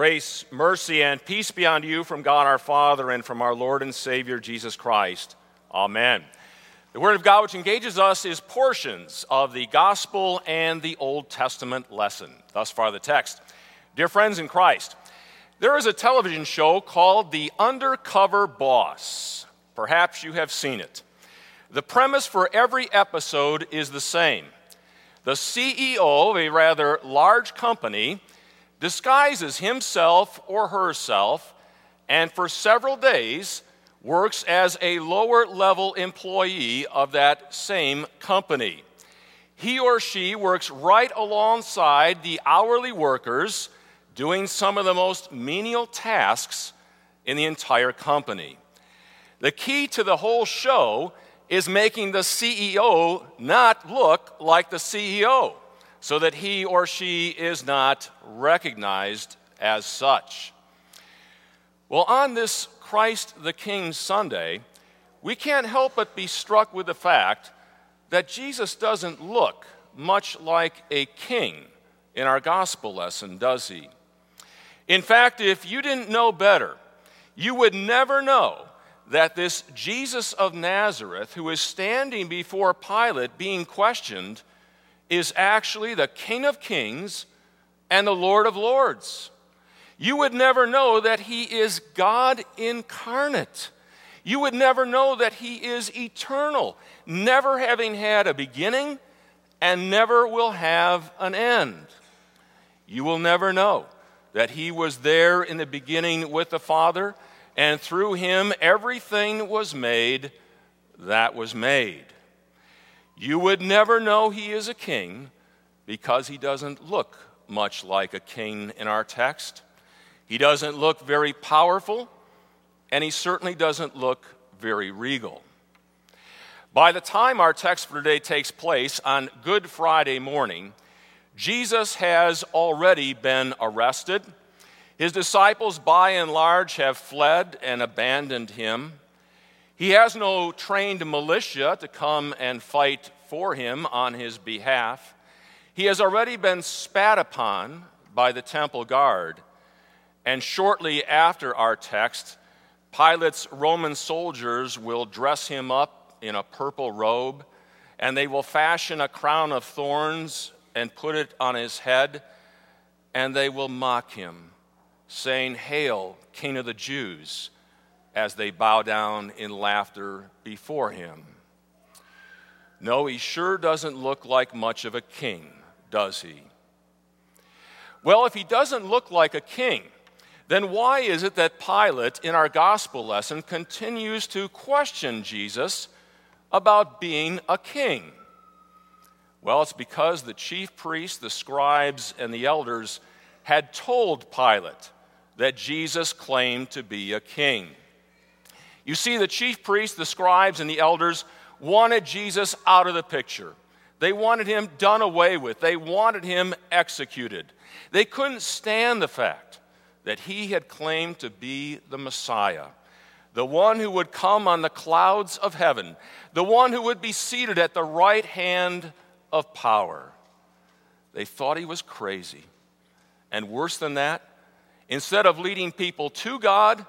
Grace, mercy, and peace be unto you from God our Father and from our Lord and Savior Jesus Christ. Amen. The Word of God, which engages us, is portions of the Gospel and the Old Testament lesson. Thus far, the text. Dear friends in Christ, there is a television show called The Undercover Boss. Perhaps you have seen it. The premise for every episode is the same. The CEO of a rather large company disguises himself or herself and for several days works as a lower level employee of that same company. He or she works right alongside the hourly workers doing some of the most menial tasks in the entire company. The key to the whole show is making the CEO not look like the CEO so that he or she is not recognized as such. Well, on this Christ the King Sunday, we can't help but be struck with the fact that Jesus doesn't look much like a king in our gospel lesson, does he? In fact, if you didn't know better, you would never know that this Jesus of Nazareth, who is standing before Pilate being questioned, is actually the King of Kings and the Lord of Lords. You would never know that he is God incarnate. You would never know that he is eternal, never having had a beginning and never will have an end. You will never know that he was there in the beginning with the Father, and through him everything was made that was made. You would never know he is a king because he doesn't look much like a king in our text. He doesn't look very powerful, and he certainly doesn't look very regal. By the time our text for today takes place on Good Friday morning, Jesus has already been arrested. His disciples, by and large, have fled and abandoned him. He has no trained militia to come and fight for him on his behalf. He has already been spat upon by the temple guard. And shortly after our text, Pilate's Roman soldiers will dress him up in a purple robe, and they will fashion a crown of thorns and put it on his head, and they will mock him, saying, Hail, King of the Jews as they bow down in laughter before him. No, he sure doesn't look like much of a king, does he? Well, if he doesn't look like a king, then why is it that Pilate in our gospel lesson continues to question Jesus about being a king? Well, it's because the chief priests, the scribes, and the elders had told Pilate that Jesus claimed to be a king. You see, the chief priests, the scribes, and the elders wanted Jesus out of the picture. They wanted him done away with. They wanted him executed. They couldn't stand the fact that he had claimed to be the Messiah, the one who would come on the clouds of heaven, the one who would be seated at the right hand of power. They thought he was crazy. And worse than that, instead of leading people to God,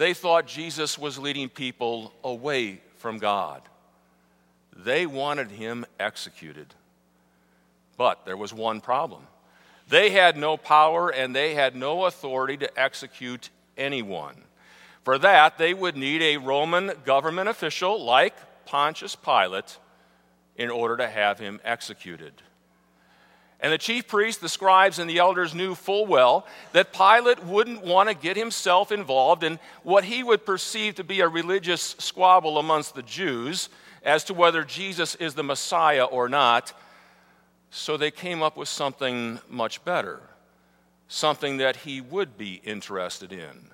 they thought Jesus was leading people away from God. They wanted him executed. But there was one problem they had no power and they had no authority to execute anyone. For that, they would need a Roman government official like Pontius Pilate in order to have him executed. And the chief priests, the scribes, and the elders knew full well that Pilate wouldn't want to get himself involved in what he would perceive to be a religious squabble amongst the Jews as to whether Jesus is the Messiah or not. So they came up with something much better, something that he would be interested in.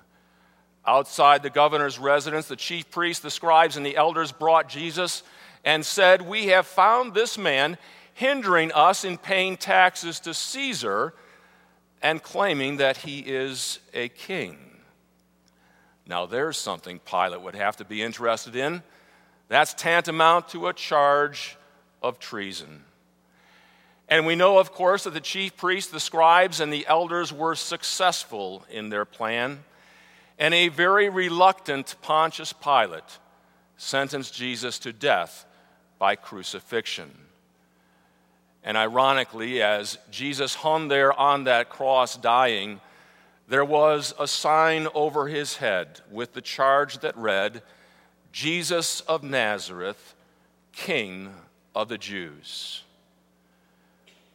Outside the governor's residence, the chief priests, the scribes, and the elders brought Jesus and said, We have found this man hindering us in paying taxes to Caesar and claiming that he is a king. Now, there's something Pilate would have to be interested in. That's tantamount to a charge of treason. And we know, of course, that the chief priests, the scribes, and the elders were successful in their plan. And a very reluctant Pontius Pilate sentenced Jesus to death by crucifixion. And ironically, as Jesus hung there on that cross dying, there was a sign over his head with the charge that read, Jesus of Nazareth, King of the Jews.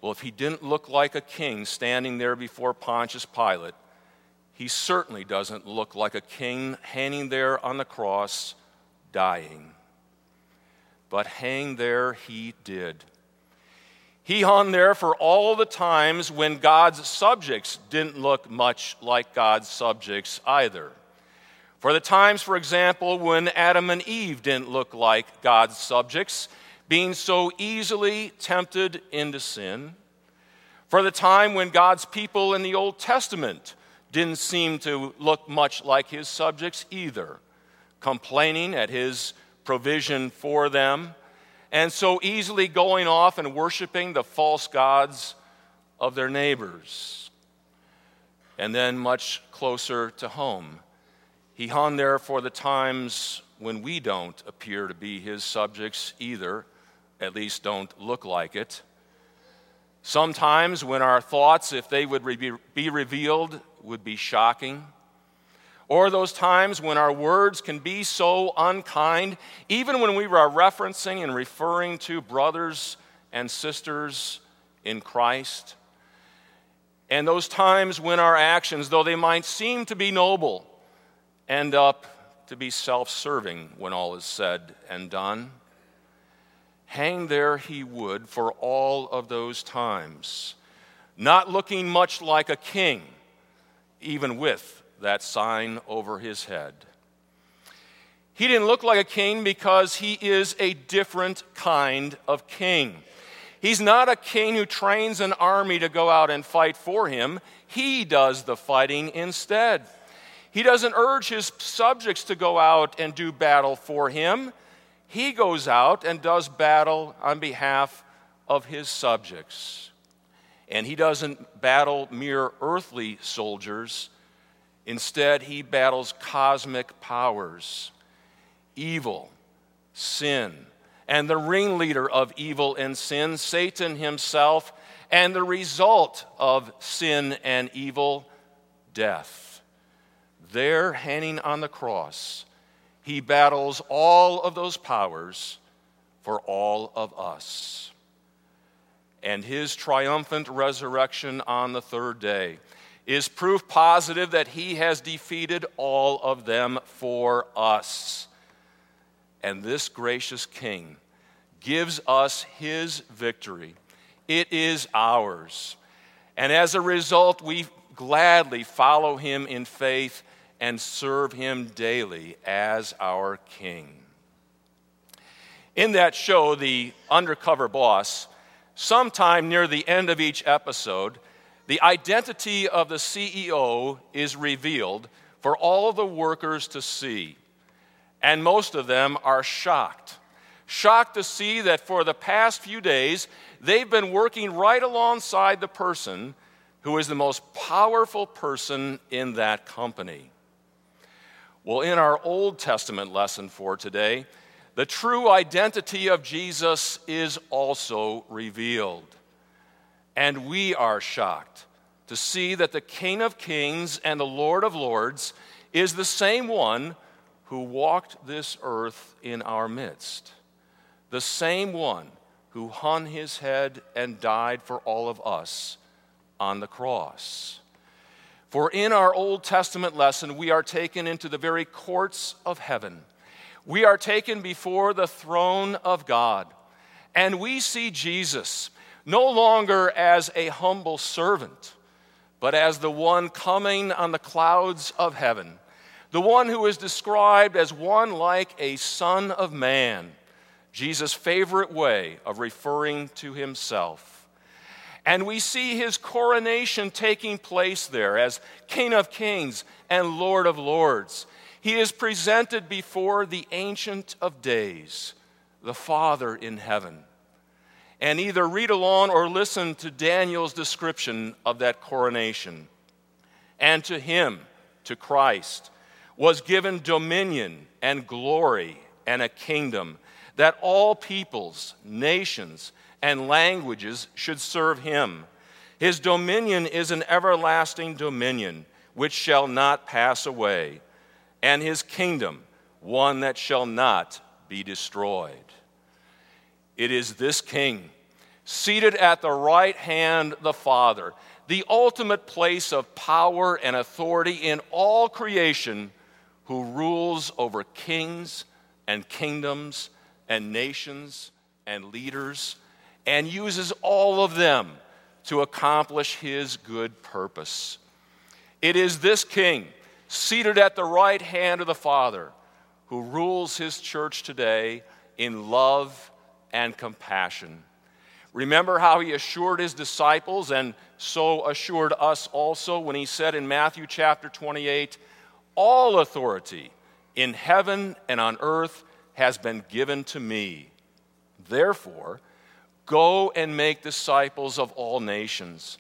Well, if he didn't look like a king standing there before Pontius Pilate, he certainly doesn't look like a king hanging there on the cross, dying. But hang there he did. He hung there for all the times when God's subjects didn't look much like God's subjects either. For the times, for example, when Adam and Eve didn't look like God's subjects, being so easily tempted into sin, for the time when God's people in the Old Testament didn't seem to look much like his subjects either, complaining at his provision for them, and so easily going off and worshiping the false gods of their neighbors. And then, much closer to home, he hung there for the times when we don't appear to be his subjects either at least don't look like it. Sometimes, when our thoughts, if they would be revealed, would be shocking. Or those times when our words can be so unkind, even when we are referencing and referring to brothers and sisters in Christ. And those times when our actions, though they might seem to be noble, end up to be self serving when all is said and done. Hang there he would for all of those times, not looking much like a king, even with that sign over his head. He didn't look like a king because he is a different kind of king. He's not a king who trains an army to go out and fight for him. He does the fighting instead. He doesn't urge his subjects to go out and do battle for him he goes out and does battle on behalf of his subjects. And he doesn't battle mere earthly soldiers, instead, he battles cosmic powers, evil, sin, and the ringleader of evil and sin, Satan himself, and the result of sin and evil, death. There, hanging on the cross, he battles all of those powers for all of us. And his triumphant resurrection on the third day is proof positive that he has defeated all of them for us. And this gracious king gives us his victory. It is ours. And as a result, we gladly follow him in faith and serve him daily as our king. In that show, The Undercover Boss, sometime near the end of each episode, the identity of the CEO is revealed for all the workers to see. And most of them are shocked. Shocked to see that for the past few days, they've been working right alongside the person who is the most powerful person in that company. Well, in our Old Testament lesson for today, the true identity of Jesus is also revealed. And we are shocked to see that the King of Kings and the Lord of Lords is the same one who walked this earth in our midst, the same one who hung his head and died for all of us on the cross. For in our Old Testament lesson, we are taken into the very courts of heaven. We are taken before the throne of God. And we see Jesus no longer as a humble servant, but as the one coming on the clouds of heaven, the one who is described as one like a son of man, Jesus' favorite way of referring to himself. And we see his coronation taking place there as King of Kings and Lord of Lords. He is presented before the Ancient of Days, the Father in heaven. And either read along or listen to Daniel's description of that coronation. And to him, to Christ, was given dominion and glory and a kingdom that all peoples, nations, and languages should serve him. His dominion is an everlasting dominion which shall not pass away, and his kingdom one that shall not be destroyed. It is this king, seated at the right hand of the Father, the ultimate place of power and authority in all creation, who rules over kings and kingdoms and nations and leaders and uses all of them to accomplish his good purpose. It is this king, seated at the right hand of the Father, who rules his church today in love and compassion. Remember how he assured his disciples and so assured us also when he said in Matthew chapter 28 All authority in heaven and on earth has been given to me. Therefore, go and make disciples of all nations,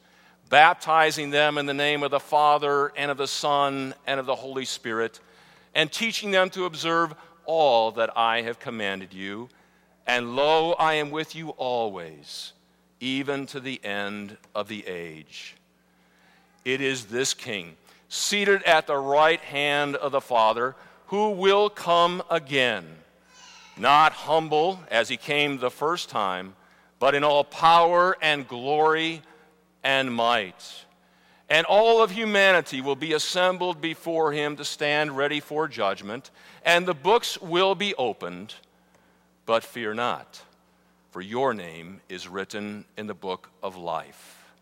baptizing them in the name of the Father and of the Son and of the Holy Spirit, and teaching them to observe all that I have commanded you. And lo, I am with you always, even to the end of the age. It is this King, seated at the right hand of the Father, who will come again not humble as he came the first time, but in all power and glory and might. And all of humanity will be assembled before him to stand ready for judgment, and the books will be opened. But fear not, for your name is written in the book of life.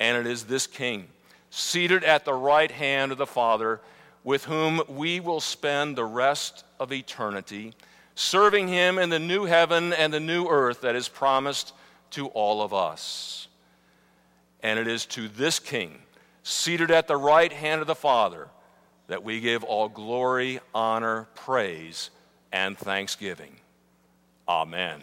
And it is this King, seated at the right hand of the Father, with whom we will spend the rest of eternity, serving him in the new heaven and the new earth that is promised to all of us. And it is to this King, seated at the right hand of the Father, that we give all glory, honor, praise, and thanksgiving. Amen.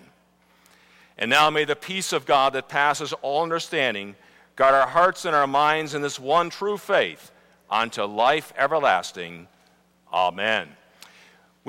And now may the peace of God that passes all understanding guard our hearts and our minds in this one true faith unto life everlasting. Amen.